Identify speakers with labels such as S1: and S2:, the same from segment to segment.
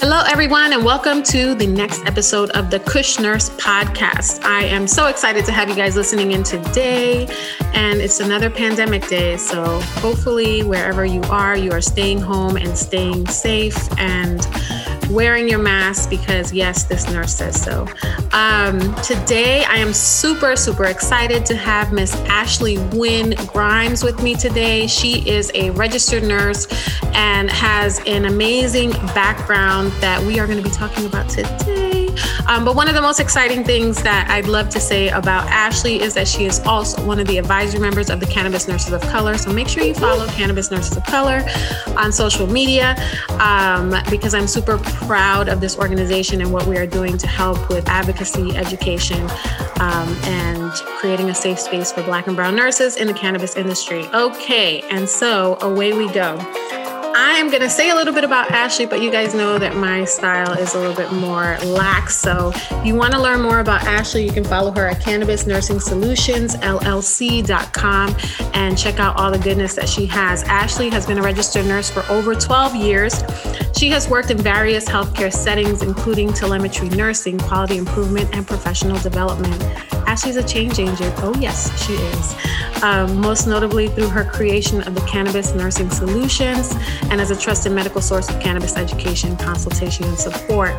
S1: Hello, everyone, and welcome to the next episode of the Kush Nurse podcast. I am so excited to have you guys listening in today, and it's another pandemic day. So, hopefully, wherever you are, you are staying home and staying safe and wearing your mask because, yes, this nurse says so. Um, today, I am super, super excited to have Miss Ashley Wynn Grimes with me today. She is a registered nurse and has an amazing background that we are going to be talking about today. Um, but one of the most exciting things that I'd love to say about Ashley is that she is also one of the advisory members of the Cannabis Nurses of Color. So make sure you follow Cannabis Nurses of Color on social media um, because I'm super proud of this organization and what we are doing to help with advocacy, education, um, and creating a safe space for Black and Brown nurses in the cannabis industry. Okay, and so away we go. I am going to say a little bit about Ashley, but you guys know that my style is a little bit more lax. So, if you want to learn more about Ashley, you can follow her at Cannabis Nursing Solutions, LLC.com, and check out all the goodness that she has. Ashley has been a registered nurse for over 12 years. She has worked in various healthcare settings, including telemetry nursing, quality improvement, and professional development. Ashley's a change agent. Oh, yes, she is. Um, most notably through her creation of the Cannabis Nursing Solutions and as a trusted medical source of cannabis education, consultation, and support.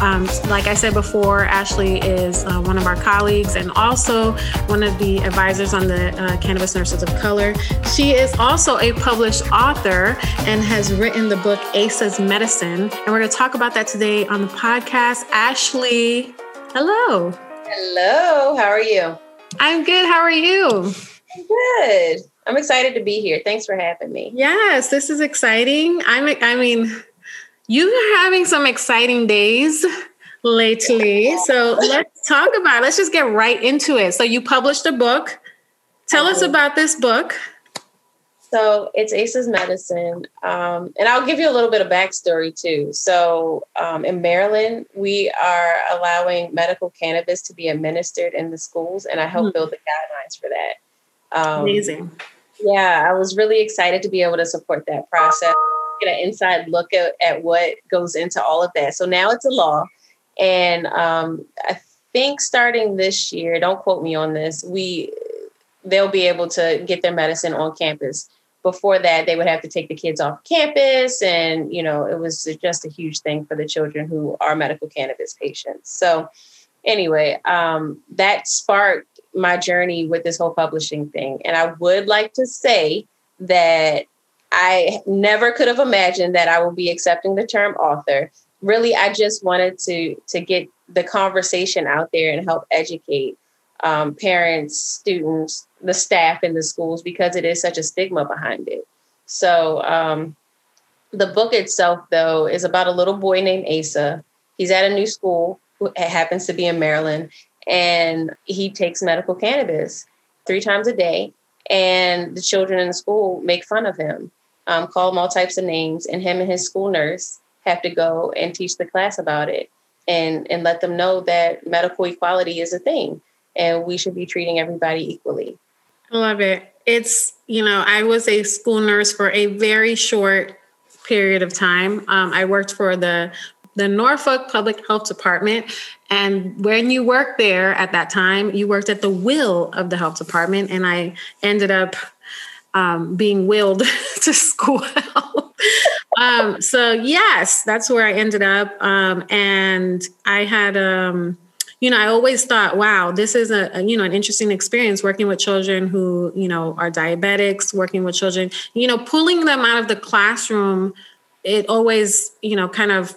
S1: Um, like I said before, Ashley is uh, one of our colleagues and also one of the advisors on the uh, Cannabis Nurses of Color. She is also a published author and has written the book Asa's Medicine. And we're going to talk about that today on the podcast. Ashley, hello.
S2: Hello, how are you?
S1: I'm good. How are you?
S2: Good. I'm excited to be here. Thanks for having me.
S1: Yes, this is exciting. I'm I mean, you're having some exciting days lately. So let's talk about it. Let's just get right into it. So you published a book. Tell us mm-hmm. about this book.
S2: So it's Asa's Medicine. Um, and I'll give you a little bit of backstory too. So um, in Maryland, we are allowing medical cannabis to be administered in the schools, and I helped mm-hmm. build the guidelines for that.
S1: Um, Amazing.
S2: Yeah, I was really excited to be able to support that process, get an inside look at, at what goes into all of that. So now it's a law. And um, I think starting this year, don't quote me on this, we they'll be able to get their medicine on campus. Before that, they would have to take the kids off campus, and you know it was just a huge thing for the children who are medical cannabis patients. So, anyway, um, that sparked my journey with this whole publishing thing. And I would like to say that I never could have imagined that I would be accepting the term author. Really, I just wanted to to get the conversation out there and help educate um, parents, students, the staff in the schools because it is such a stigma behind it. So um, the book itself, though, is about a little boy named Asa. He's at a new school who happens to be in Maryland, and he takes medical cannabis three times a day. And the children in the school make fun of him, um, call him all types of names, and him and his school nurse have to go and teach the class about it and and let them know that medical equality is a thing and we should be treating everybody equally.
S1: I love it. It's you know I was a school nurse for a very short period of time. Um, I worked for the the Norfolk Public Health Department. And when you worked there at that time, you worked at the will of the health department. And I ended up um, being willed to school um, so, yes, that's where I ended up. Um, and I had, um, you know, I always thought, wow, this is a, a, you know, an interesting experience working with children who, you know, are diabetics, working with children, you know, pulling them out of the classroom. It always, you know, kind of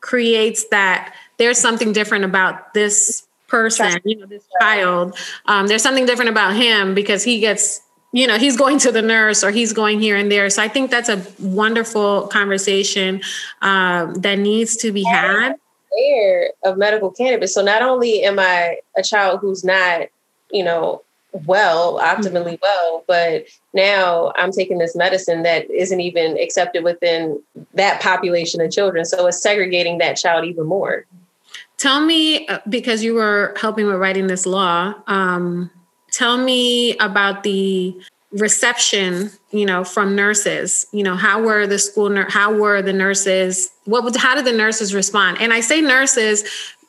S1: creates that there's something different about this person, you know, this child. Um, there's something different about him because he gets, you know, he's going to the nurse or he's going here and there. So I think that's a wonderful conversation um, that needs to be had.
S2: Aware of medical cannabis. So not only am I a child who's not, you know, well, optimally mm-hmm. well, but now I'm taking this medicine that isn't even accepted within that population of children. So it's segregating that child even more.
S1: Tell me, uh, because you were helping with writing this law, um, tell me about the reception you know from nurses. You know how were the school how were the nurses? What was how did the nurses respond? And i say nurses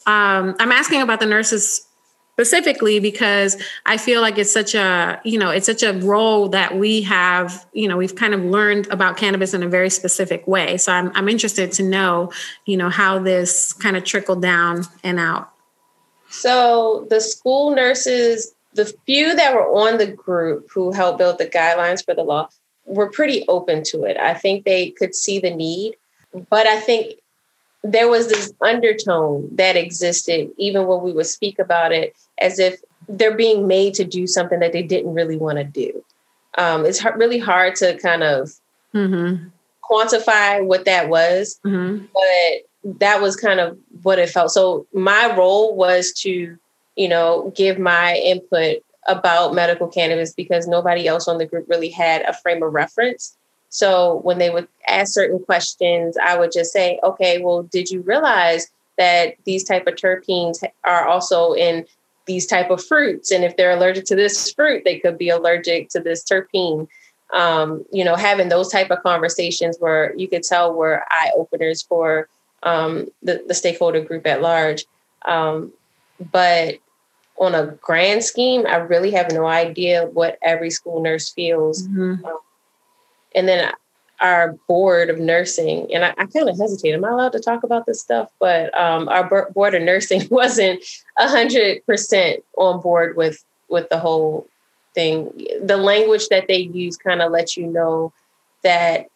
S1: um, i'm asking about the nurses specifically because i feel like it's such a you know it's such a role that we have you know we've kind of learned about cannabis in a very specific way. So i'm, I'm interested to know you know how this kind of trickled down and out.
S2: So the school nurses the few that were on the group who helped build the guidelines for the law were pretty open to it. I think they could see the need, but I think there was this undertone that existed even when we would speak about it as if they're being made to do something that they didn't really want to do. Um, it's really hard to kind of mm-hmm. quantify what that was, mm-hmm. but that was kind of what it felt. So my role was to you know, give my input about medical cannabis because nobody else on the group really had a frame of reference. So when they would ask certain questions, I would just say, okay, well, did you realize that these type of terpenes are also in these type of fruits? And if they're allergic to this fruit, they could be allergic to this terpene. Um, you know, having those type of conversations where you could tell were eye openers for um, the, the stakeholder group at large. Um, but on a grand scheme, I really have no idea what every school nurse feels. Mm-hmm. Um, and then our board of nursing, and I, I kind of hesitate. Am I allowed to talk about this stuff? But um, our board of nursing wasn't a hundred percent on board with with the whole thing. The language that they use kind of lets you know that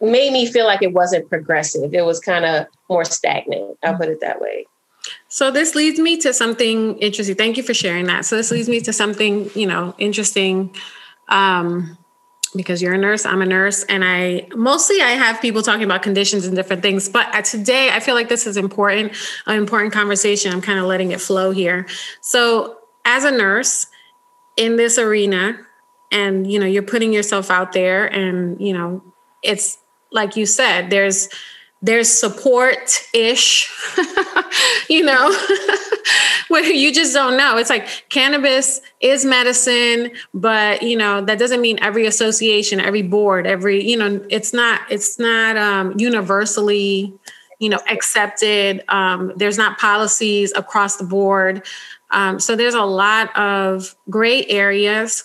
S2: made me feel like it wasn't progressive. It was kind of more stagnant. I'll put it that way.
S1: So this leads me to something interesting. Thank you for sharing that. So this leads me to something, you know, interesting. Um, because you're a nurse, I'm a nurse, and I mostly I have people talking about conditions and different things. But today, I feel like this is important, an important conversation. I'm kind of letting it flow here. So, as a nurse in this arena, and you know, you're putting yourself out there, and you know, it's like you said, there's there's support ish, you know, where you just don't know. It's like cannabis is medicine, but you know, that doesn't mean every association, every board, every, you know, it's not, it's not um, universally, you know, accepted. Um, there's not policies across the board. Um, so there's a lot of gray areas.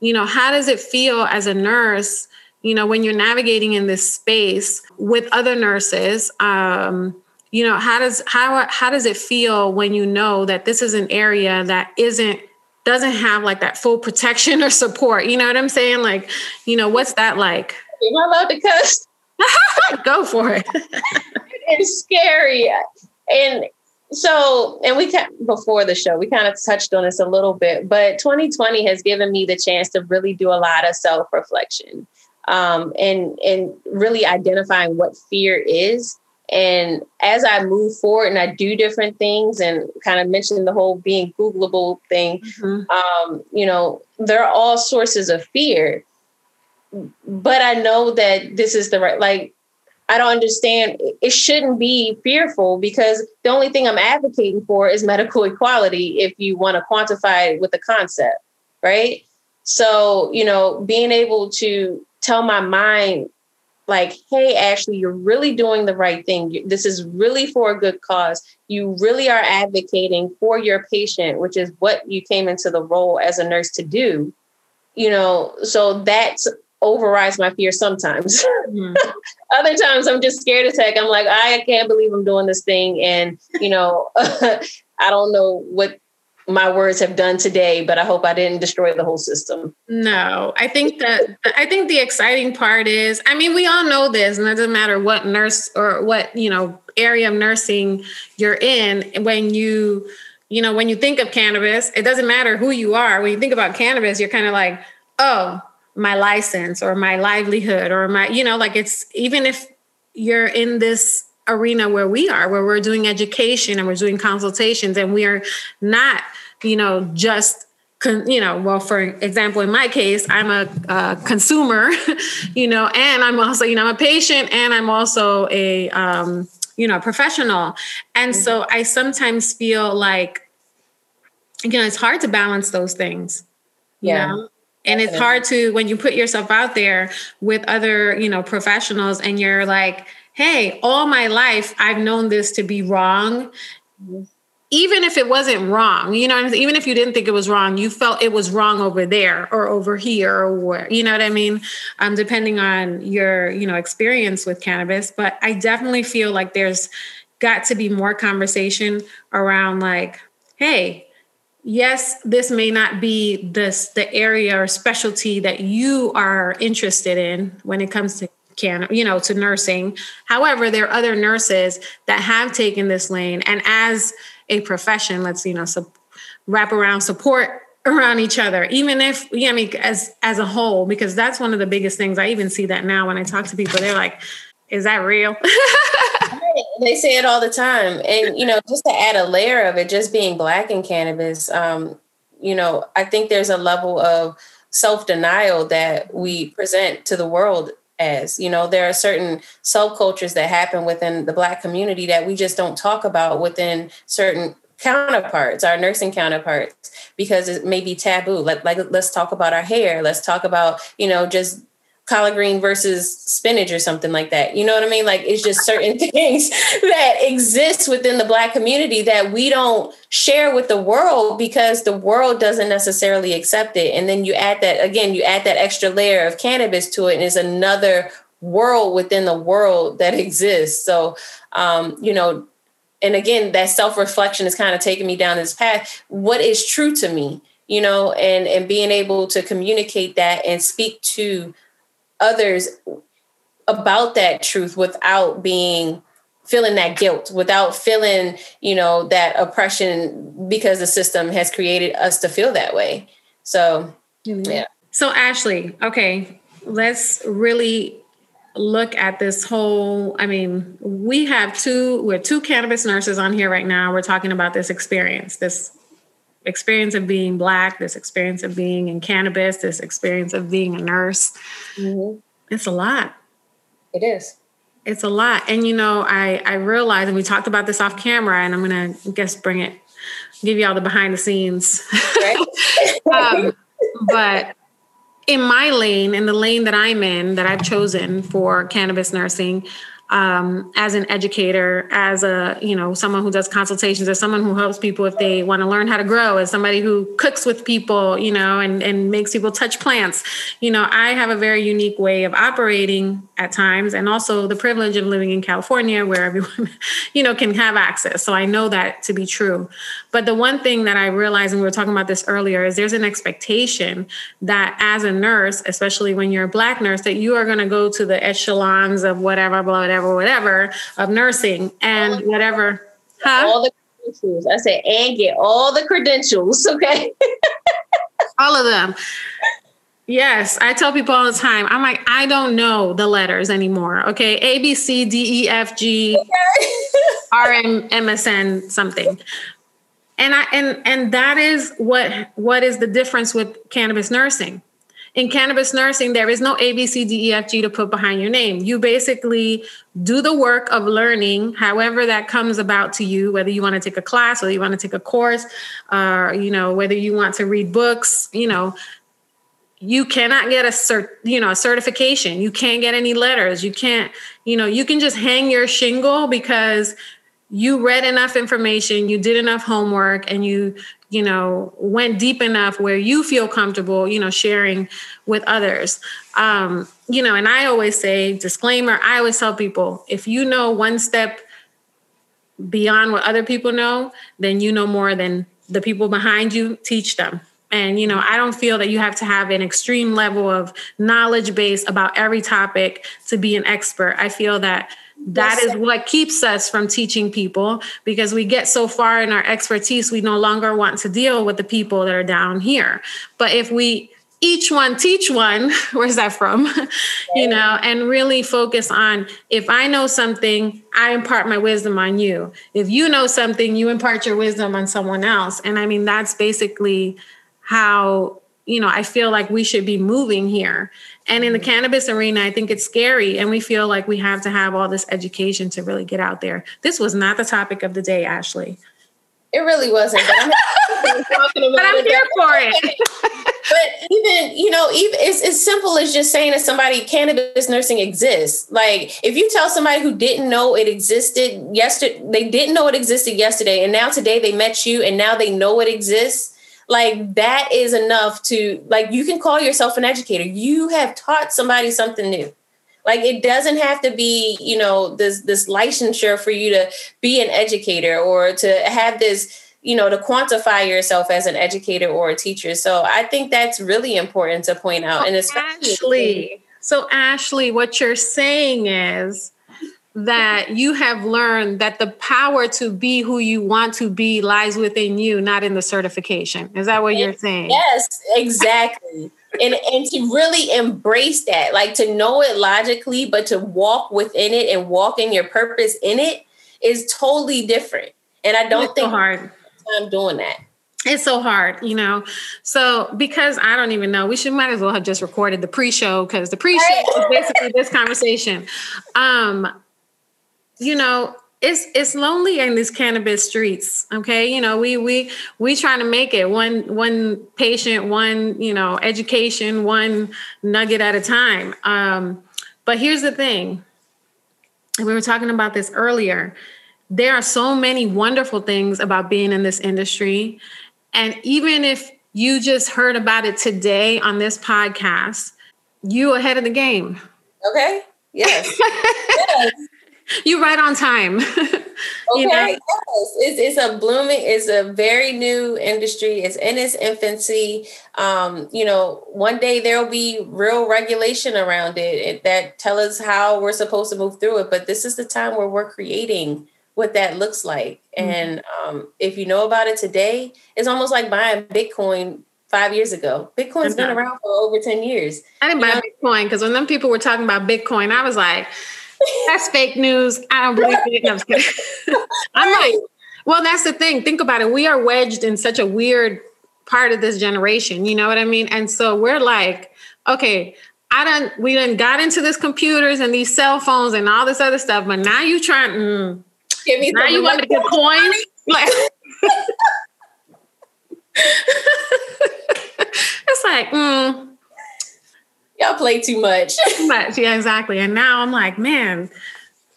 S1: You know, how does it feel as a nurse? You know when you're navigating in this space with other nurses um, you know how does how how does it feel when you know that this is an area that isn't doesn't have like that full protection or support? You know what i'm saying? Like you know what's that like?
S2: Am i allowed to cuss?
S1: Go for it.
S2: It's scary. And so and we can before the show we kind of touched on this a little bit but 2020 has given me the chance to really do a lot of self-reflection um, and and really identifying what fear is. And as I move forward and I do different things and kind of mention the whole being Googleable thing, mm-hmm. um, you know, there are all sources of fear. But I know that this is the right, like, I don't understand. It shouldn't be fearful because the only thing I'm advocating for is medical equality if you want to quantify it with the concept, right? So, you know, being able to tell my mind like, hey, Ashley, you're really doing the right thing. This is really for a good cause. You really are advocating for your patient, which is what you came into the role as a nurse to do. You know, so that's overrides my fear sometimes. Mm-hmm. Other times I'm just scared to take. I'm like, I can't believe I'm doing this thing. And, you know, I don't know what my words have done today, but I hope I didn't destroy the whole system.
S1: No, I think that I think the exciting part is, I mean, we all know this, and it doesn't matter what nurse or what, you know, area of nursing you're in, when you, you know, when you think of cannabis, it doesn't matter who you are. When you think about cannabis, you're kind of like, oh, my license or my livelihood or my, you know, like it's even if you're in this arena where we are, where we're doing education and we're doing consultations and we are not, you know, just Con, you know, well, for example, in my case, I'm a, consumer, you know, and I'm also, you know, I'm a patient and I'm also a, um, you know, professional. And mm-hmm. so I sometimes feel like, you know, it's hard to balance those things.
S2: yeah. Know?
S1: and it's hard to when you put yourself out there with other you know professionals and you're like hey all my life i've known this to be wrong. Even if it wasn't wrong you know even if you didn't think it was wrong you felt it was wrong over there or over here or where you know what i mean? Um, depending on your you know experience with cannabis but i definitely feel like there's got to be more conversation around like hey yes, this may not be this the area or specialty that you are interested in when it comes to can you know to nursing. However, there are other nurses that have taken this lane, and as a profession, let's you know so wrap around support around each other even if yeah, i mean as as a whole because that's one of the biggest things i even see that now when i talk to people they're like is that real
S2: they say it all the time. And, you know, just to add a layer of it, just being black in cannabis, um, you know, I think there's a level of self denial that we present to the world as. You know, there are certain subcultures that happen within the black community that we just don't talk about within certain counterparts, our nursing counterparts, because it may be taboo. Like, like let's talk about our hair. Let's talk about, you know, just collard green versus spinach or something like that. You know what I mean? Like it's just certain things that exist within the black community that we don't share with the world because the world doesn't necessarily accept it. And then you add that again, you add that extra layer of cannabis to it and it's another world within the world that exists. So um, you know, and again, that self-reflection is kind of taking me down this path. What is true to me? You know, and and being able to communicate that and speak to others about that truth without being feeling that guilt without feeling you know that oppression because the system has created us to feel that way. So mm-hmm. yeah.
S1: So ashley okay let's really look at this whole i mean we have two we're two cannabis nurses on here right now. We're talking about this experience this experience of being black this experience of being in cannabis this experience of being a nurse. Mm-hmm. it's a lot.
S2: It is.
S1: It's a lot. And you know i i realized and we talked about this off camera and i'm gonna I guess bring it give you all the behind the scenes. Right. um, but in my lane in the lane that i'm in that i've chosen for cannabis nursing um, as an educator, as a you know someone who does consultations, as someone who helps people if they want to learn how to grow, as somebody who cooks with people, you know, and and makes people touch plants. You know, I have a very unique way of operating at times, and also the privilege of living in California, where everyone, you know, can have access. So I know that to be true. But the one thing that I realized, and we were talking about this earlier, is there's an expectation that as a nurse, especially when you're a black nurse, that you are going to go to the echelons of whatever, blah, whatever, whatever of nursing and whatever.
S2: Huh? All the credentials. I said, and get all the credentials. Okay.
S1: all of them. Yes, I tell people all the time. I'm like, I don't know the letters anymore. Okay, A B C D E F G R M M S N something and i and and that is what what is the difference with cannabis nursing. In cannabis nursing there is no a b c d e f g to put behind your name. You basically do the work of learning however that comes about to you whether you want to take a class whether you want to take a course or uh, you know whether you want to read books you know. You cannot get a cert you know a certification. You can't get any letters. You can't you know you can just hang your shingle because you read enough information, you did enough homework, and you, you know, went deep enough where you feel comfortable, you know, sharing with others. Um, you know, and I always say, disclaimer, I always tell people if you know one step beyond what other people know, then you know more than the people behind you, teach them. And, you know, I don't feel that you have to have an extreme level of knowledge base about every topic to be an expert. I feel that that is what keeps us from teaching people because we get so far in our expertise, we no longer want to deal with the people that are down here. But if we each one teach one, where's that from? you know, and really focus on if I know something, I impart my wisdom on you. If you know something, you impart your wisdom on someone else. And I mean, that's basically how you know, I feel like we should be moving here. And in the cannabis arena, I think it's scary. And we feel like we have to have all this education to really get out there. This was not the topic of the day, Ashley.
S2: It really wasn't. But I'm,
S1: but I'm here for it.
S2: but even you know, even it's as simple as just saying to somebody, cannabis nursing exists. Like if you tell somebody who didn't know it existed yesterday, they didn't know it existed yesterday, and now today they met you, and now they know it exists. Like that is enough to like you can call yourself an educator. You have taught somebody something new. Like it doesn't have to be, you know, this this licensure for you to be an educator or to have this you know to quantify yourself as an educator or a teacher so i think that's really important to point out and
S1: especially so ashley what you're saying is that you have learned that the power to be who you want to be lies within you not in the certification is that what you're saying
S2: yes exactly and and to really embrace that like to know it logically but to walk within it and walk in your purpose in it is totally different and i don't
S1: it's
S2: think
S1: so hard.
S2: I'm doing that
S1: it's so hard, you know. So because I don't even know, we should might as well have just recorded the pre-show because the pre-show is basically this conversation. Um, you know, it's it's lonely in these cannabis streets okay? You know we we we trying to make it one one patient one you know education one nugget at a time. Um but here's the thing. We were talking about this earlier. There are so many wonderful things about being in this industry. And even if you just heard about it today on this podcast you ahead of the game.
S2: Okay. Yes, yes
S1: you right on time.
S2: okay, know? yes. it's, it's a blooming, it's a very new industry. It's in its infancy. Um, you know, one day there will be real regulation around it, it that tell us how we're supposed to move through it. But this is the time where we're creating what that looks like. Mm-hmm. And um, if you know about it today, it's almost like buying Bitcoin five years ago. Bitcoin's been around for over 10 years.
S1: I didn't you buy know? Bitcoin because when them people were talking about Bitcoin, I was like, that's fake news. I don't believe it. I'm like, well, that's the thing. Think about it. We are wedged in such a weird part of this generation. You know what I mean? And so we're like, okay, I don't. We done got into this computers and these cell phones and all this other stuff, but now you trying. Mm, Give me now you want to get coins? Like, it's like, mm,
S2: y'all play too much.
S1: too much, yeah, exactly. And now I'm like, man,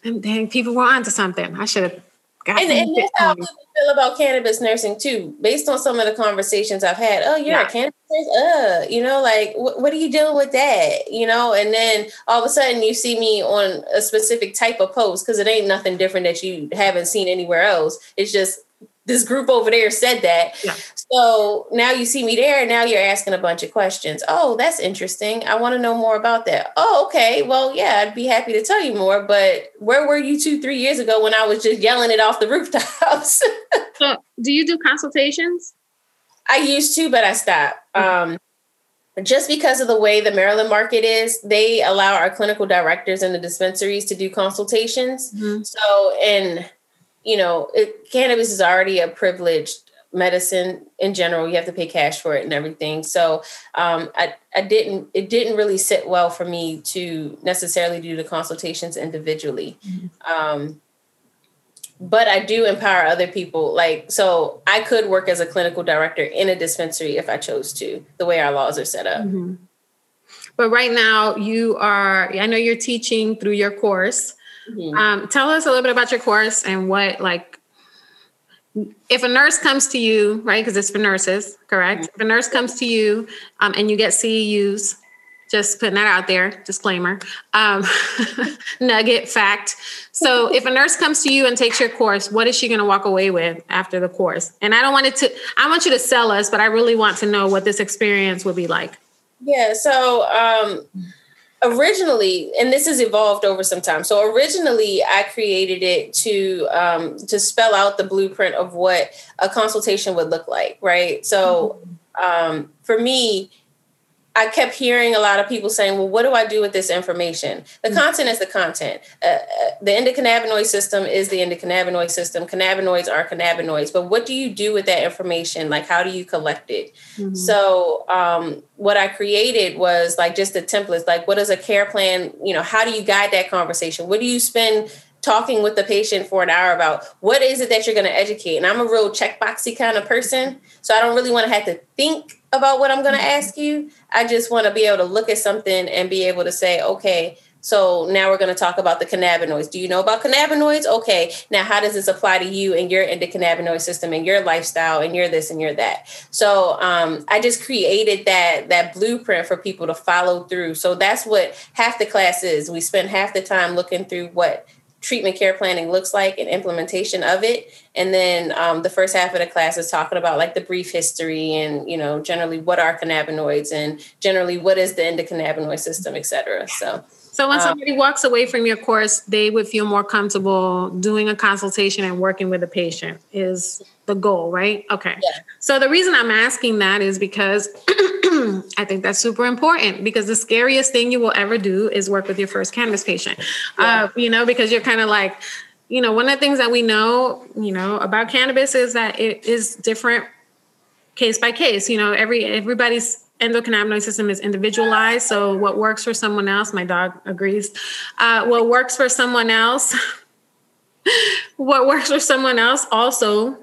S1: dang, people were onto something. I should have got.
S2: And, and that's how people feel about cannabis nursing too, based on some of the conversations I've had. Oh, you're yeah. a cannabis nurse, uh, you know, like wh- what are you doing with that, you know? And then all of a sudden you see me on a specific type of post because it ain't nothing different that you haven't seen anywhere else. It's just this group over there said that. Yeah. So now you see me there, and now you're asking a bunch of questions. Oh, that's interesting. I want to know more about that. Oh, okay. Well, yeah, I'd be happy to tell you more. But where were you two, three years ago when I was just yelling it off the rooftops?
S1: so, do you do consultations?
S2: I used to, but I stopped. Um, just because of the way the Maryland market is, they allow our clinical directors in the dispensaries to do consultations. Mm-hmm. So, and you know, it, cannabis is already a privileged medicine in general. You have to pay cash for it and everything. So um, I, I didn't, it didn't really sit well for me to necessarily do the consultations individually. Mm-hmm. Um, but I do empower other people. Like, so I could work as a clinical director in a dispensary if I chose to, the way our laws are set up. Mm-hmm.
S1: But right now, you are, I know you're teaching through your course. Mm-hmm. Um, tell us a little bit about your course and what, like, if a nurse comes to you, right? Because it's for nurses, correct? Mm-hmm. If a nurse comes to you um, and you get CEUs, just putting that out there, disclaimer, um, nugget fact. So if a nurse comes to you and takes your course, what is she going to walk away with after the course? And I don't want it to, I want you to sell us, but I really want to know what this experience would be like.
S2: Yeah. So, um, originally and this has evolved over some time. So originally i created it to um, to spell out the blueprint of what a consultation would look like right? So um, for me I kept hearing a lot of people saying, well, what do I do with this information? The mm-hmm. content is the content. Uh, uh, the endocannabinoid system is the endocannabinoid system. Cannabinoids are cannabinoids. But what do you do with that information? Like, how do you collect it? Mm-hmm. So, um, what I created was like just the templates. Like, what is a care plan? You know, how do you guide that conversation? What do you spend talking with the patient for an hour about what is it that you're going to educate. And I'm a real checkboxy kind of person. So I don't really want to have to think about what I'm going to ask you. I just want to be able to look at something and be able to say, okay, so now we're going to talk about the cannabinoids. Do you know about cannabinoids? Okay. Now, how does this apply to you and your endocannabinoid system and your lifestyle and your this and your that? So um, I just created that that blueprint for people to follow through. So that's what half the class is. We spend half the time looking through what treatment care planning looks like and implementation of it and then um, the first half of the class is talking about like the brief history and you know generally what are cannabinoids and generally what is the endocannabinoid system et cetera so
S1: so when um, somebody walks away from your course, they would feel more comfortable doing a consultation and working with a patient is the goal, right? Okay. Yeah. So the reason I'm asking that is because I think that's super important because the scariest thing you will ever do is work with your first cannabis patient. Yeah. Uh, you know, because you're kind of like, you know, one of the things that we know, you know, about cannabis is that it is different case by case. You know, every everybody's endocannabinoid system is individualized. So what works for someone else, my dog agrees. Uh, what works for someone else, what works for someone else also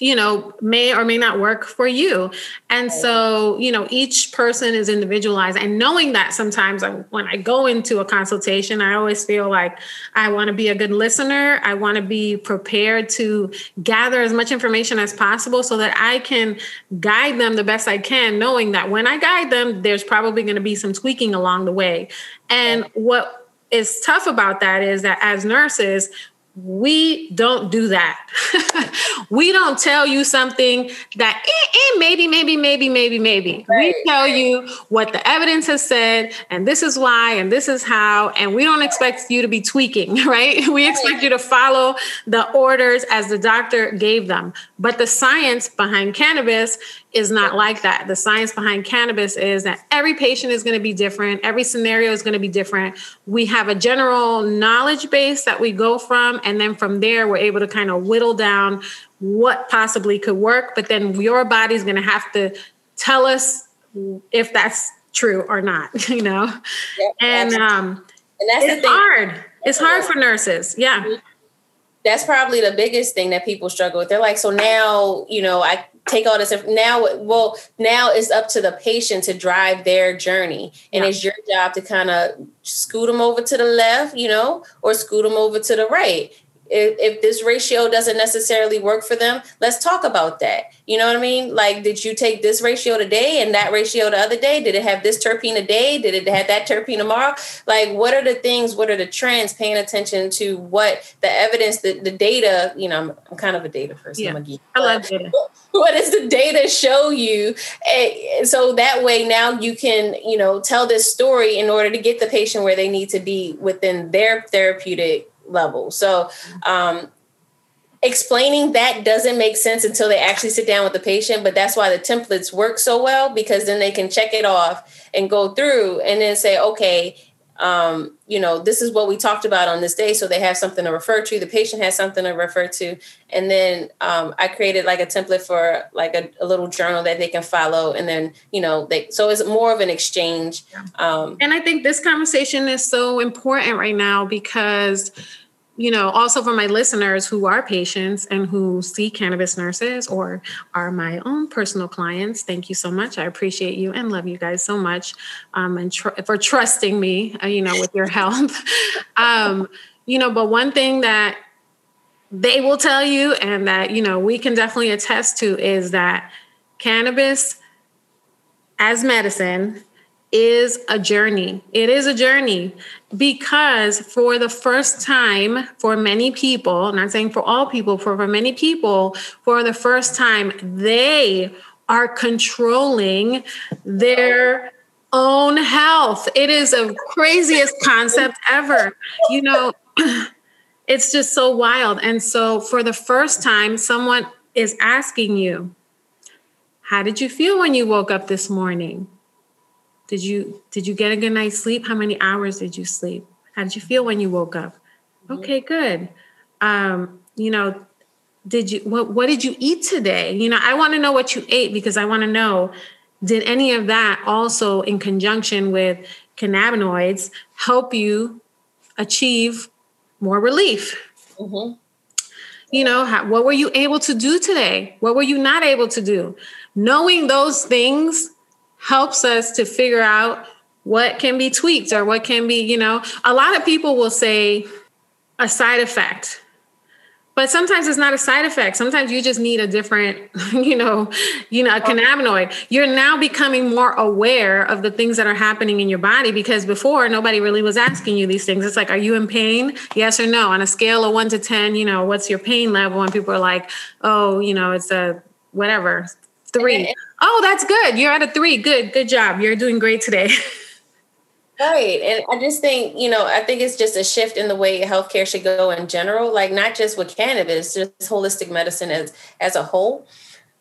S1: you know may or may not work for you. And so you know each person is individualized. And knowing that sometimes I, when i go into a consultation i always feel like i want to be a good listener. I want to be prepared to gather as much information as possible so that i can guide them the best i can knowing that when i guide them there's probably going to be some tweaking along the way. And what is tough about that is that as nurses we don't do that. we don't tell you something that eh, eh, maybe, maybe, maybe, maybe, maybe. Right. We tell you what the evidence has said, and this is why, and this is how, and we don't expect you to be tweaking, right? We expect you to follow the orders as the doctor gave them. But the science behind cannabis is not like that. The science behind cannabis is that every patient is going to be different, every scenario is going to be different. We have a general knowledge base that we go from, and then from there, we're able to kind of whittle down what possibly could work. But then your body's going to have to tell us if that's true or not, you know? Yep, and, um, and that's it's hard. It's hard for nurses. Yeah. Mm-hmm.
S2: That's probably the biggest thing that people struggle with. They're like, so now, you know, I take all this now well now it's up to the patient to drive their journey and yeah. it's your job to kind of scoot them over to the left you know or scoot them over to the right if, if this ratio doesn't necessarily work for them let's talk about that. You know what i mean? Like did you take this ratio today and that ratio the other day? Did it have this terpene a day? Did it have that terpene tomorrow? Like what are the things what are the trends paying attention to what the evidence the, the data you know I'm, I'm kind of a data person yeah. Geek, i love data. what does the data show you? And so that way now you can you know tell this story in order to get the patient where they need to be within their therapeutic level. So, um, explaining that doesn't make sense until they actually sit down with the patient but that's why the templates work so well because then they can check it off and go through and then say okay um, you know this is what we talked about on this day so they have something to refer to the patient has something to refer to. And then um, i created like a template for like a, a, little journal that they can follow and then you know they so it's more of an exchange
S1: um, and i think this conversation is so important right now because you know, also for my listeners who are patients and who see cannabis nurses or are my own personal clients, thank you so much. I appreciate you and love you guys so much, um, and tr- for trusting me, uh, you know, with your help. um, you know, but one thing that they will tell you, and that you know we can definitely attest to, is that cannabis as medicine is a journey. It is a journey because for the first time, for many people, not saying for all people, for, for many people, for the first time, they are controlling their own health. It is the craziest concept ever. You know, it's just so wild. And so for the first time, someone is asking you, How did you feel when you woke up this morning? Did you did you get a good night's sleep? How many hours did you sleep? How did you feel when you woke up? Mm-hmm. Okay, good. Um, you know, did you what what did you eat today? You know, I want to know what you ate because I want to know did any of that also in conjunction with cannabinoids help you achieve more relief. Mm-hmm. You know, how, what were you able to do today? What were you not able to do? Knowing those things helps us to figure out what can be tweaked or what can be, you know, a lot of people will say a side effect but sometimes it's not a side effect. Sometimes you just need a different you know you know a cannabinoid. You're now becoming more aware of the things that are happening in your body because before nobody really was asking you these things. It's like are you in pain? Yes or no? On a scale of 1 to 10 you know what's your pain level? And people are like oh you know it's a whatever 3 oh that's good you're at a 3 good good job you're doing great today
S2: Right. And I just think, you know, I think it's just a shift in the way healthcare should go in general, like not just with cannabis, just holistic medicine as as a whole.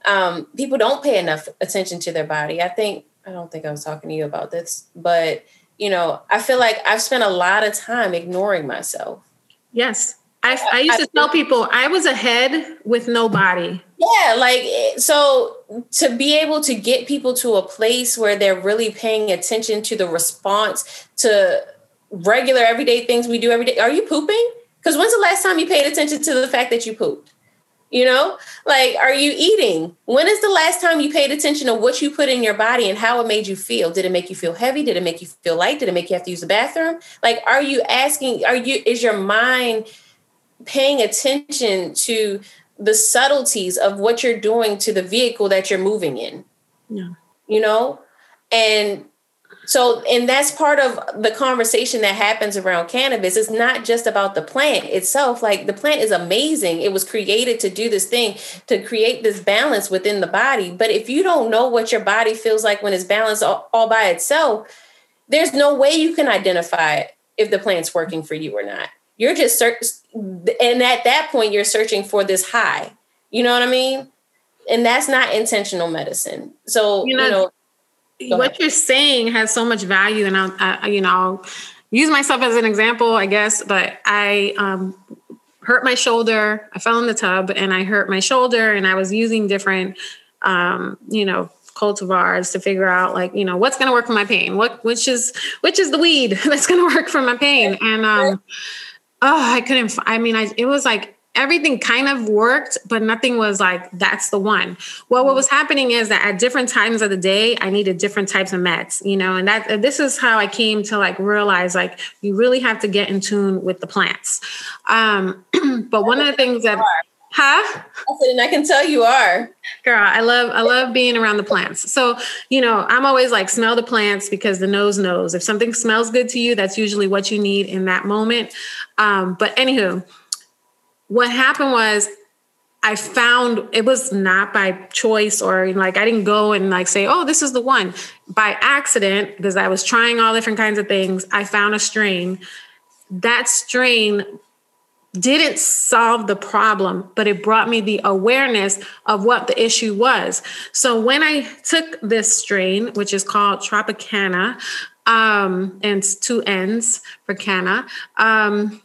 S2: Um, people don't pay enough attention to their body. I think I don't think I was talking to you about this, but you know, I feel like I've spent a lot of time ignoring myself.
S1: Yes. I, I used to tell people I was ahead with nobody.
S2: Yeah, like so to be able to get people to a place where they're really paying attention to the response to regular everyday things we do every day. Are you pooping? Because when's the last time you paid attention to the fact that you pooped? You know, like, are you eating? When is the last time you paid attention to what you put in your body and how it made you feel? Did it make you feel heavy? Did it make you feel light? Did it make you have to use the bathroom? Like, are you asking, are you, is your mind paying attention to the subtleties of what you're doing to the vehicle that you're moving in. Yeah. You know? And so, and that's part of the conversation that happens around cannabis. It's not just about the plant itself. Like the plant is amazing. It was created to do this thing, to create this balance within the body. But if you don't know what your body feels like when it's balanced all, all by itself, there's no way you can identify if the plant's working for you or not. You're just search, and at that point, you're searching for this high. You know what I mean? And that's not intentional medicine. So you know,
S1: you know what ahead. you're saying has so much value, and I'll, I, you know, I'll use myself as an example, I guess. But I um, hurt my shoulder. I fell in the tub, and I hurt my shoulder, and I was using different, um, you know, cultivars to figure out like you know what's going to work for my pain what which is which is the weed that's going to work for my pain and um oh, I couldn't. I mean, I it was like everything kind of worked, but nothing was like that's the one. Well, what was happening is that at different times of the day, I needed different types of meds, you know, and that this is how I came to like realize like you really have to get in tune with the plants. Um, but one of the things that Huh?
S2: I said, and I can tell you are.
S1: Girl, I love I love being around the plants. So, you know, I'm always like smell the plants because the nose knows. If something smells good to you, that's usually what you need in that moment. Um, but anywho, what happened was I found it was not by choice or like I didn't go and like say, oh, this is the one. By accident, because I was trying all different kinds of things, I found a strain. That strain didn't solve the problem, but it brought me the awareness of what the issue was. So when I took this strain, which is called Tropicana, um, and two N's for canna, um,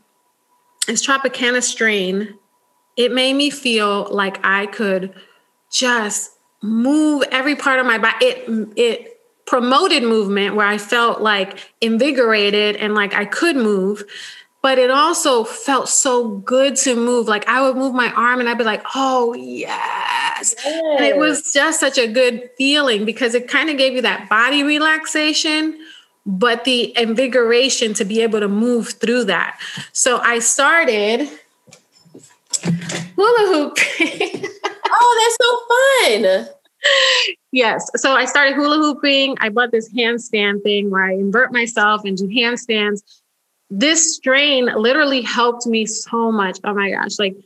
S1: it's Tropicana strain. It made me feel like I could just move every part of my body. It it promoted movement where I felt like invigorated and like I could move but it also felt so good to move. Like I would move my arm and I'd be like, oh, yes. yes. And it was just such a good feeling because it kind of gave you that body relaxation, but the invigoration to be able to move through that. So I started hula hooping.
S2: oh, that's so fun.
S1: Yes. So I started hula hooping. I bought this handstand thing where I invert myself and do handstands this strain literally helped me so much. Oh my gosh. Like,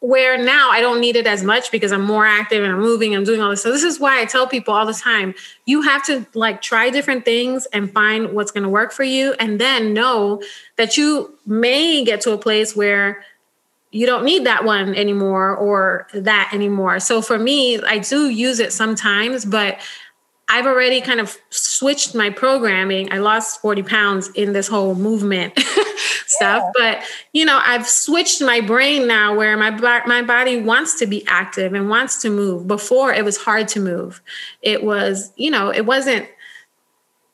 S1: where now I don't need it as much because I'm more active and I'm moving, I'm doing all this. So this is why I tell people all the time, you have to like try different things and find what's going to work for you and then know that you may get to a place where you don't need that one anymore or that anymore. So for me, I do use it sometimes, but I've already kind of switched my programming. I lost 40 pounds in this whole movement stuff, yeah. but you know, I've switched my brain now where my my body wants to be active and wants to move. Before it was hard to move. It was, you know, it wasn't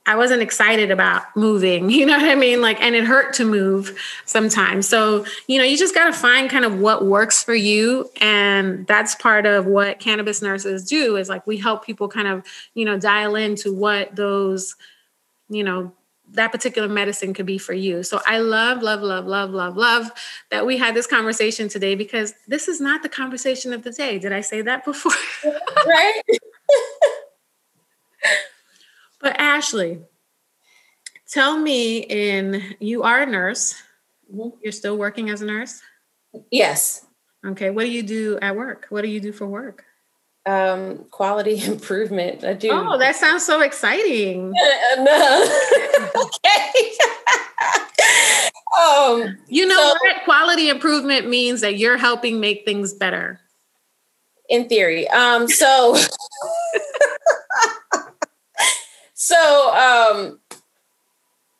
S1: I wasn't excited about moving, you know what I mean? Like, and it hurt to move sometimes. So, you know, you just got to find kind of what works for you. And that's part of what cannabis nurses do is like we help people kind of, you know, dial into what those, you know, that particular medicine could be for you. So I love, love, love, love, love, love that we had this conversation today because this is not the conversation of the day. Did I say that before?
S2: right.
S1: but Ashley, tell me in you are a nurse. Mm-hmm. You're still working as a nurse?
S2: Yes.
S1: Okay. What do you do at work? What do you do for work?
S2: um, quality improvement. I do.
S1: Oh, that sounds so exciting.
S2: no. okay.
S1: um, you know so, what? Quality improvement means that you're helping make things better.
S2: In theory. Um, so so um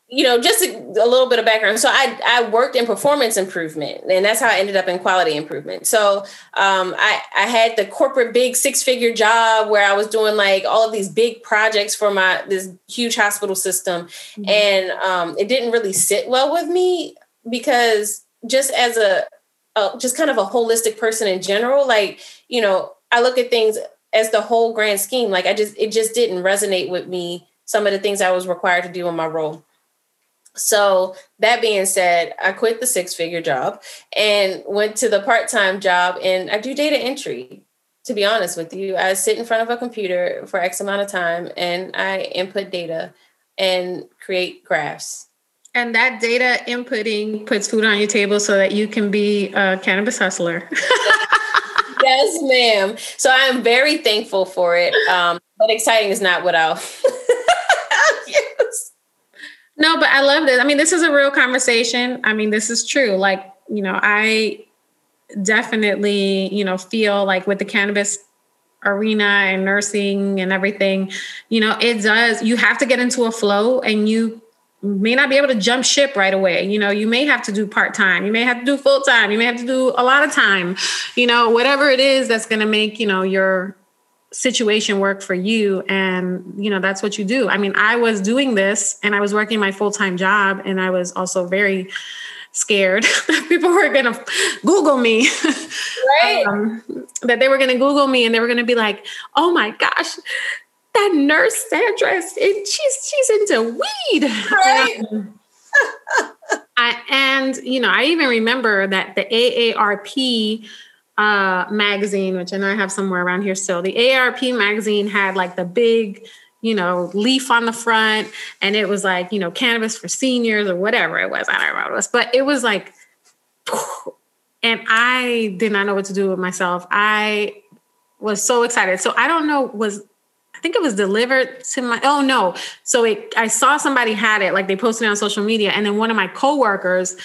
S2: you know, just a, a, little bit of background. So I I worked in performance improvement, and that's how I ended up in quality improvement. So um, I I had the corporate big six figure job where I was doing like all of these big projects for my this huge hospital system, mm-hmm. and um, it didn't really sit well with me because just as a, a just kind of a holistic person in general, like you know, I look at things as the whole grand scheme. Like I just it just didn't resonate with me. Some of the things I was required to do in my role. So that being said, I quit the six figure job and went to the part time job and I do data entry. To be honest with you, I sit in front of a computer for X amount of time and I input data and create graphs.
S1: And that data inputting puts food on your table so that you can be a cannabis hustler.
S2: yes, ma'am. So I'm very thankful for it. Um, but exciting is not what I'll
S1: no, but I love this. I mean, this is a real conversation. I mean, this is true. Like, you know, I definitely, you know, feel like with the cannabis arena and nursing and everything, you know, it does, you have to get into a flow and you may not be able to jump ship right away. You know, you may have to do part time, you may have to do full time, you may have to do a lot of time, you know, whatever it is that's going to make, you know, your situation work for you and you know that's what you do. I mean i was doing this and i was working my full-time job and i was also very scared that people were going to google me. Right. Um, that they were going to google me and they were going to be like oh my gosh that nurse Sandra, and she's she's into weed. Right. I, and you know i even remember that the aarp uh, magazine, which I know I have somewhere around here still. The ARP magazine had like the big, you know, leaf on the front, and it was like, you know, cannabis for seniors or whatever it was. I don't remember what it was, but it was like, and I did not know what to do with myself. I was so excited. So I don't know, was I think it was delivered to my oh no. So it I saw somebody had it, like they posted it on social media, and then one of my coworkers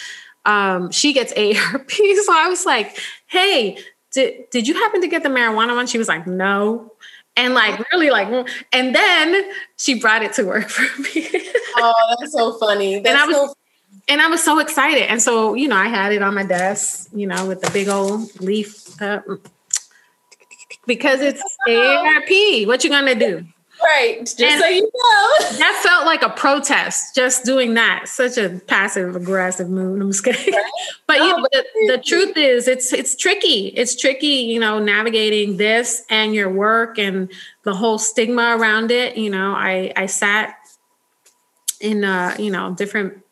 S1: um, she gets ARP. So I was like, hey, did, did you happen to get the marijuana one? She was like, no. And like really like, and then she brought it to work for me.
S2: oh, that's so funny. That's
S1: and I was,
S2: so
S1: and I was so excited. And so, you know, I had it on my desk, you know, with the big old leaf uh, because it's ARP. What you gonna do?
S2: Right. Just and so you know.
S1: that felt like a protest, just doing that. Such a passive aggressive move. I'm just kidding. Right? but you know, the, the truth is it's it's tricky. It's tricky, you know, navigating this and your work and the whole stigma around it. You know, I I sat in uh, you know, different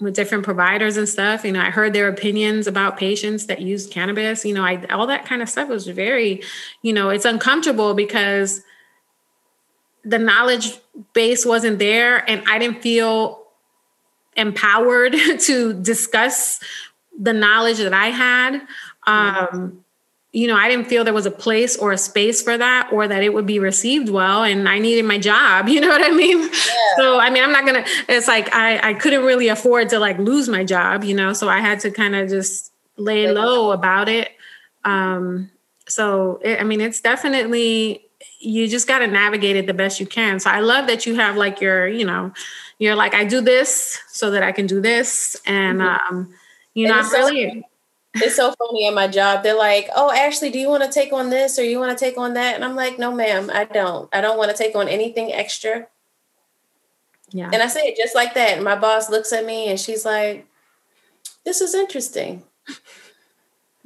S1: with different providers and stuff. You know, I heard their opinions about patients that use cannabis. You know, I all that kind of stuff was very, you know, it's uncomfortable because the knowledge base wasn't there and I didn't feel empowered to discuss the knowledge that I had. Um, you know, I didn't feel there was a place or a space for that or that it would be received well. And I needed my job. You know what I mean? Yeah. So, I mean, I'm not going to, it's like I, I couldn't really afford to like lose my job, you know? So I had to kind of just lay low about it. Um, so, it, I mean, it's definitely you just got to navigate it the best you can. So I love that you have like your, you know, you're like, I do this so that I can do this. And, mm-hmm. um, you know, I'm so, really.
S2: It's so funny at my job. They're like, oh, Ashley, do you want to take on this or you want to take on that? And I'm like, no, ma'am, I don't. I don't want to take on anything extra. Yeah. And I say it just like that. And my boss looks at me and she's like, this is interesting.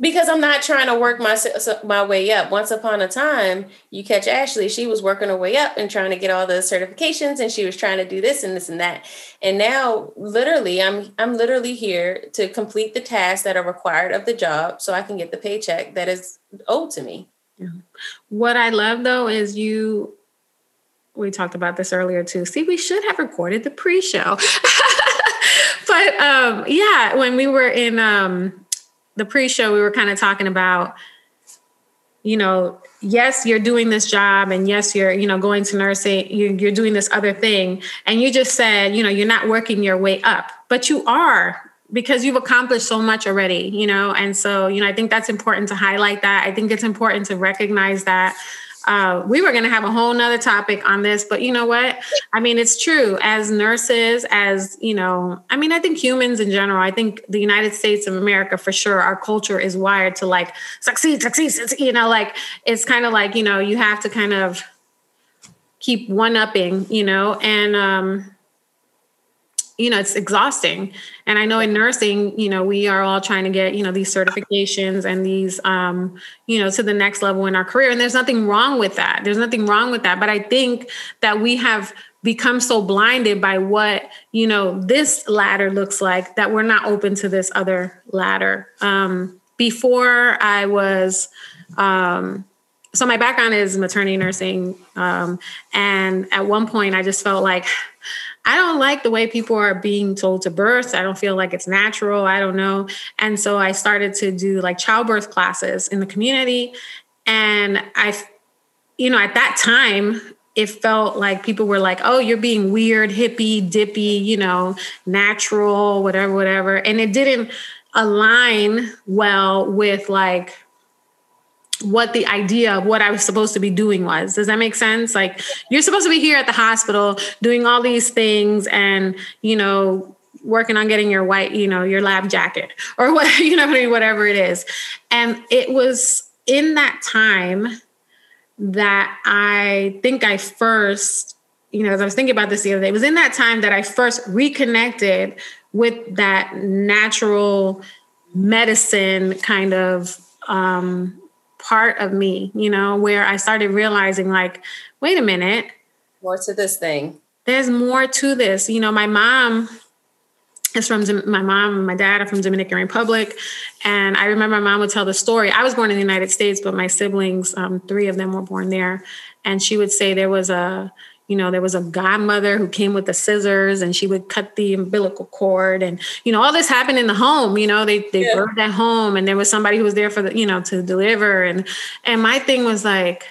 S2: Because I'm not trying to work my my way up. Once upon a time, you catch Ashley, she was working her way up and trying to get all the certifications and she was trying to do this and this and that. And now literally I'm I'm literally here to complete the tasks that are required of the job so I can get the paycheck that is owed to me.
S1: What I love though is you we talked about this earlier too. See, we should have recorded the pre-show. but um yeah, when we were in um the pre-show we were kind of talking about you know yes you're doing this job and yes you're you know going to nursing you're, you're doing this other thing. And you just said you know you're not working your way up but you are because you've accomplished so much already you know? And so you know i think that's important to highlight that. I think it's important to recognize that uh, we were going to have a whole nother topic on this, but you know what? I mean, it's true. As nurses, as you know, I mean, I think humans in general, I think the United States of America for sure, our culture is wired to like succeed, succeed, succeed you know, like it's kind of like, you know, you have to kind of keep one upping, you know, and, um, you know it's exhausting. And i know in nursing you know we are all trying to get you know these certifications and these um you know to the next level in our career. And there's nothing wrong with that. There's nothing wrong with that. But i think that we have become so blinded by what you know this ladder looks like that we're not open to this other ladder. Um before i was um so my background is maternity nursing um, and at one point i just felt like I don't like the way people are being told to birth. I don't feel like it's natural. I don't know. And so I started to do like childbirth classes in the community. And I, you know, at that time, it felt like people were like, oh, you're being weird, hippie, dippy, you know, natural, whatever, whatever. And it didn't align well with like what the idea of what I was supposed to be doing was. Does that make sense? Like you're supposed to be here at the hospital doing all these things and, you know, working on getting your white, you know, your lab jacket or what, you know, whatever it is. And it was in that time that I think I first, you know, as I was thinking about this the other day, it was in that time that I first reconnected with that natural medicine kind of um, part of me, you know, where I started realizing, like, wait a minute.
S2: More to this thing.
S1: There's more to this. You know, my mom is from my mom and my dad are from Dominican Republic, and I remember my mom would tell the story. I was born in the United States, but my siblings, um, three of them, were born there, and she would say there was a you know there was a godmother who came with the scissors and she would cut the umbilical cord and you know all this happened in the home you know they they yeah. birthed at home and there was somebody who was there for the you know to deliver and and my thing was like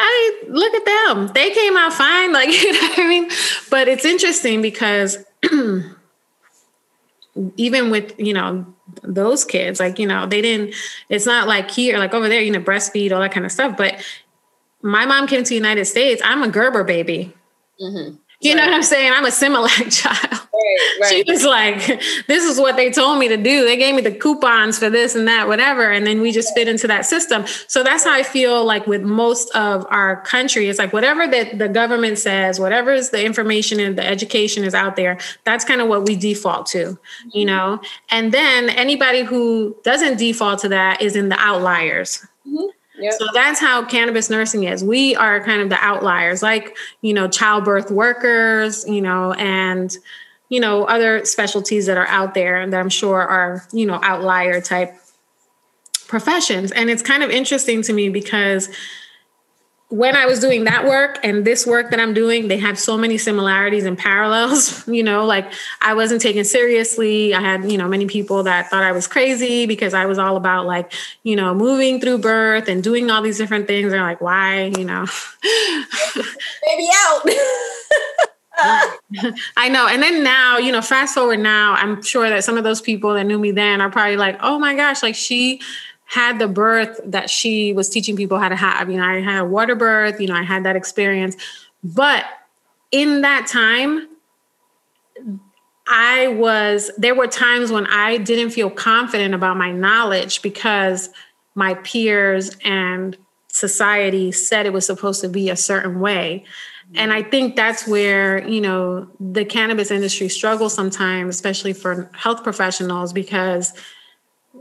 S1: I look at them. They came out fine, like you know what I mean. But it's interesting because even with you know those kids, like you know they didn't. It's not like here, like over there, you know, breastfeed all that kind of stuff. But my mom came to the United States. I'm a Gerber baby. Mm-hmm. You right. know what I'm saying? I'm a Similac child. Right, right. She was like, this is what they told me to do. They gave me the coupons for this and that, whatever. And then we just fit into that system. So that's how I feel like with most of our country. It's like whatever that the government says, whatever is the information and the education is out there, that's kind of what we default to, mm-hmm. you know? And then anybody who doesn't default to that is in the outliers. Mm-hmm. Yep. So that's how cannabis nursing is. We are kind of the outliers, like, you know, childbirth workers, you know, and, you know, other specialties that are out there and that I'm sure are, you know, outlier type professions. And it's kind of interesting to me because when I was doing that work and this work that I'm doing, they have so many similarities and parallels. You know, like I wasn't taken seriously. I had, you know, many people that thought I was crazy because I was all about like, you know, moving through birth and doing all these different things. They're like, why, you know?
S2: Baby out.
S1: I know. And then now, you know, fast forward now, I'm sure that some of those people that knew me then are probably like, oh my gosh, like she had the birth that she was teaching people how to have. You know, I had a water birth, you know, I had that experience. But in that time, I was, there were times when I didn't feel confident about my knowledge because my peers and society said it was supposed to be a certain way. And I think that's where, you know, the cannabis industry struggles sometimes, especially for health professionals, because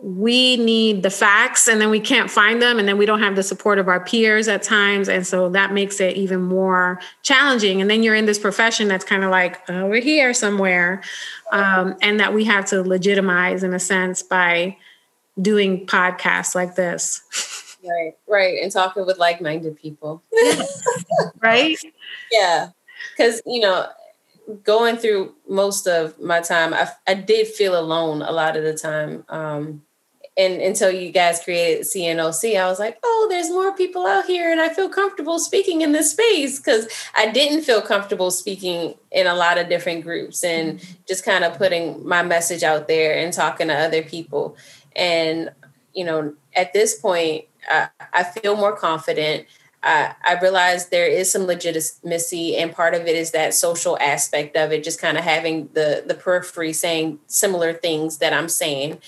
S1: we need the facts and then we can't find them and then we don't have the support of our peers at times and so that makes it even more challenging. And then you're in this profession that's kind of like over here somewhere um, and that we have to legitimize in a sense by doing podcasts like this.
S2: Right right and talking with like-minded people.
S1: Right?
S2: Yeah because you know going through most of my time I, I did feel alone a lot of the time um, and until you guys created CNOC, I was like, oh, there's more people out here, and I feel comfortable speaking in this space because I didn't feel comfortable speaking in a lot of different groups and just kind of putting my message out there and talking to other people. And you know, at this point, I, I feel more confident. I, I realize there is some legitimacy, and part of it is that social aspect of it, just kind of having the the periphery saying similar things that I'm saying.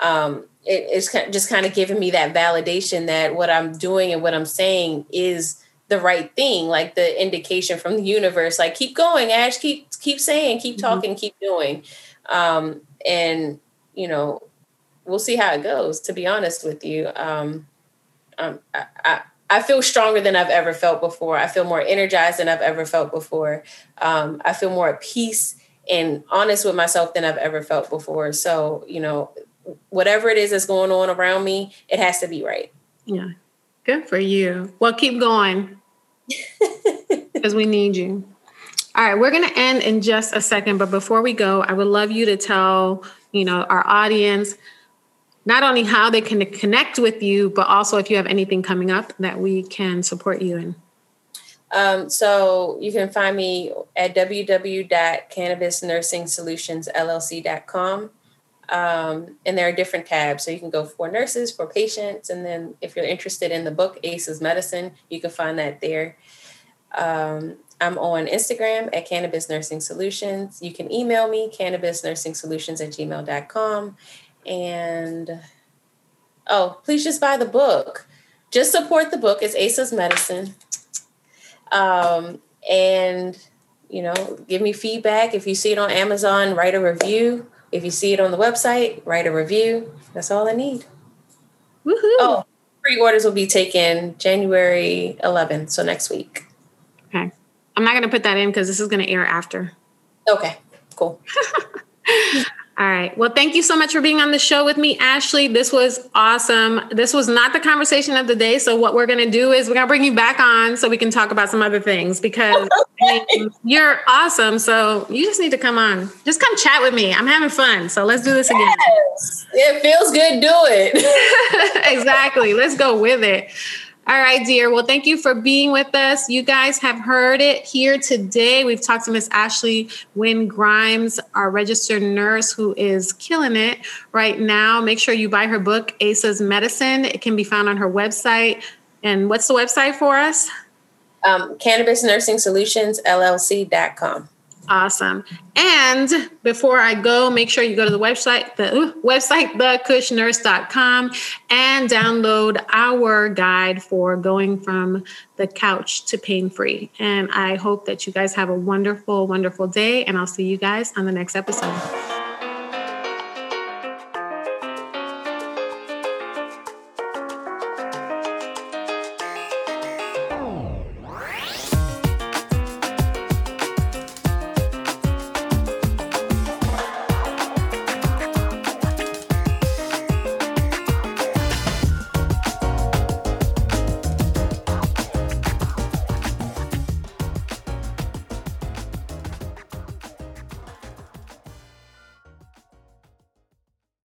S2: Um, it, it's just kind of giving me that validation that what I'm doing and what I'm saying is the right thing, like the indication from the universe, like keep going, Ash, keep keep saying, keep mm-hmm. talking, mm-hmm. keep doing. Um, and you know, we'll see how it goes. To be honest with you, um, um, I, I, I feel stronger than I've ever felt before. I feel more energized than I've ever felt before. Um, I feel more at peace and honest with myself than I've ever felt before. So, you know, whatever it is that's going on around me, it has to be right.
S1: Yeah. Good for you. Well, keep going because we need you. All right, we're going to end in just a second, but before we go, I would love you to tell, you know, our audience not only how they can connect with you, but also if you have anything coming up that we can support you in.
S2: Um, so you can find me at www.cannabisnursingsolutionsllc.com. Um, and there are different tabs. So you can go for nurses, for patients, and then if you're interested in the book, Asa's Medicine, you can find that there. Um, I'm on Instagram at Cannabis Nursing Solutions. You can email me, cannabisnursingsolutions at gmail.com. And oh, please just buy the book. Just support the book. It's Asa's Medicine. Um, and, you know, give me feedback. If you see it on Amazon, write a review. If you see it on the website, write a review. That's all I need. Woohoo! Oh, pre-orders will be taken January 11th, so next week.
S1: Okay. I'm not going to put that in because this is going to air after.
S2: Okay, cool.
S1: All right. Well, thank you so much for being on the show with me, Ashley. This was awesome. This was not the conversation of the day. So, what we're going to do is we're going to bring you back on so we can talk about some other things because mean, you're awesome. So, you just need to come on. Just come chat with me. I'm having fun. So, let's do this again. Yes.
S2: It feels good. Do it.
S1: exactly. Let's go with it. All right, dear. Well, thank you for being with us. You guys have heard it here today. We've talked to Miss Ashley Wynn Grimes, our registered nurse who is killing it right now. Make sure you buy her book, Asa's Medicine. It can be found on her website. And what's the website for us?
S2: Um, Cannabis Nursing Solutions, LLC.com.
S1: Awesome. And before I go, make sure you go to the website, the website, thekushnurse.com, and download our guide for going from the couch to pain free. And I hope that you guys have a wonderful, wonderful day. And I'll see you guys on the next episode.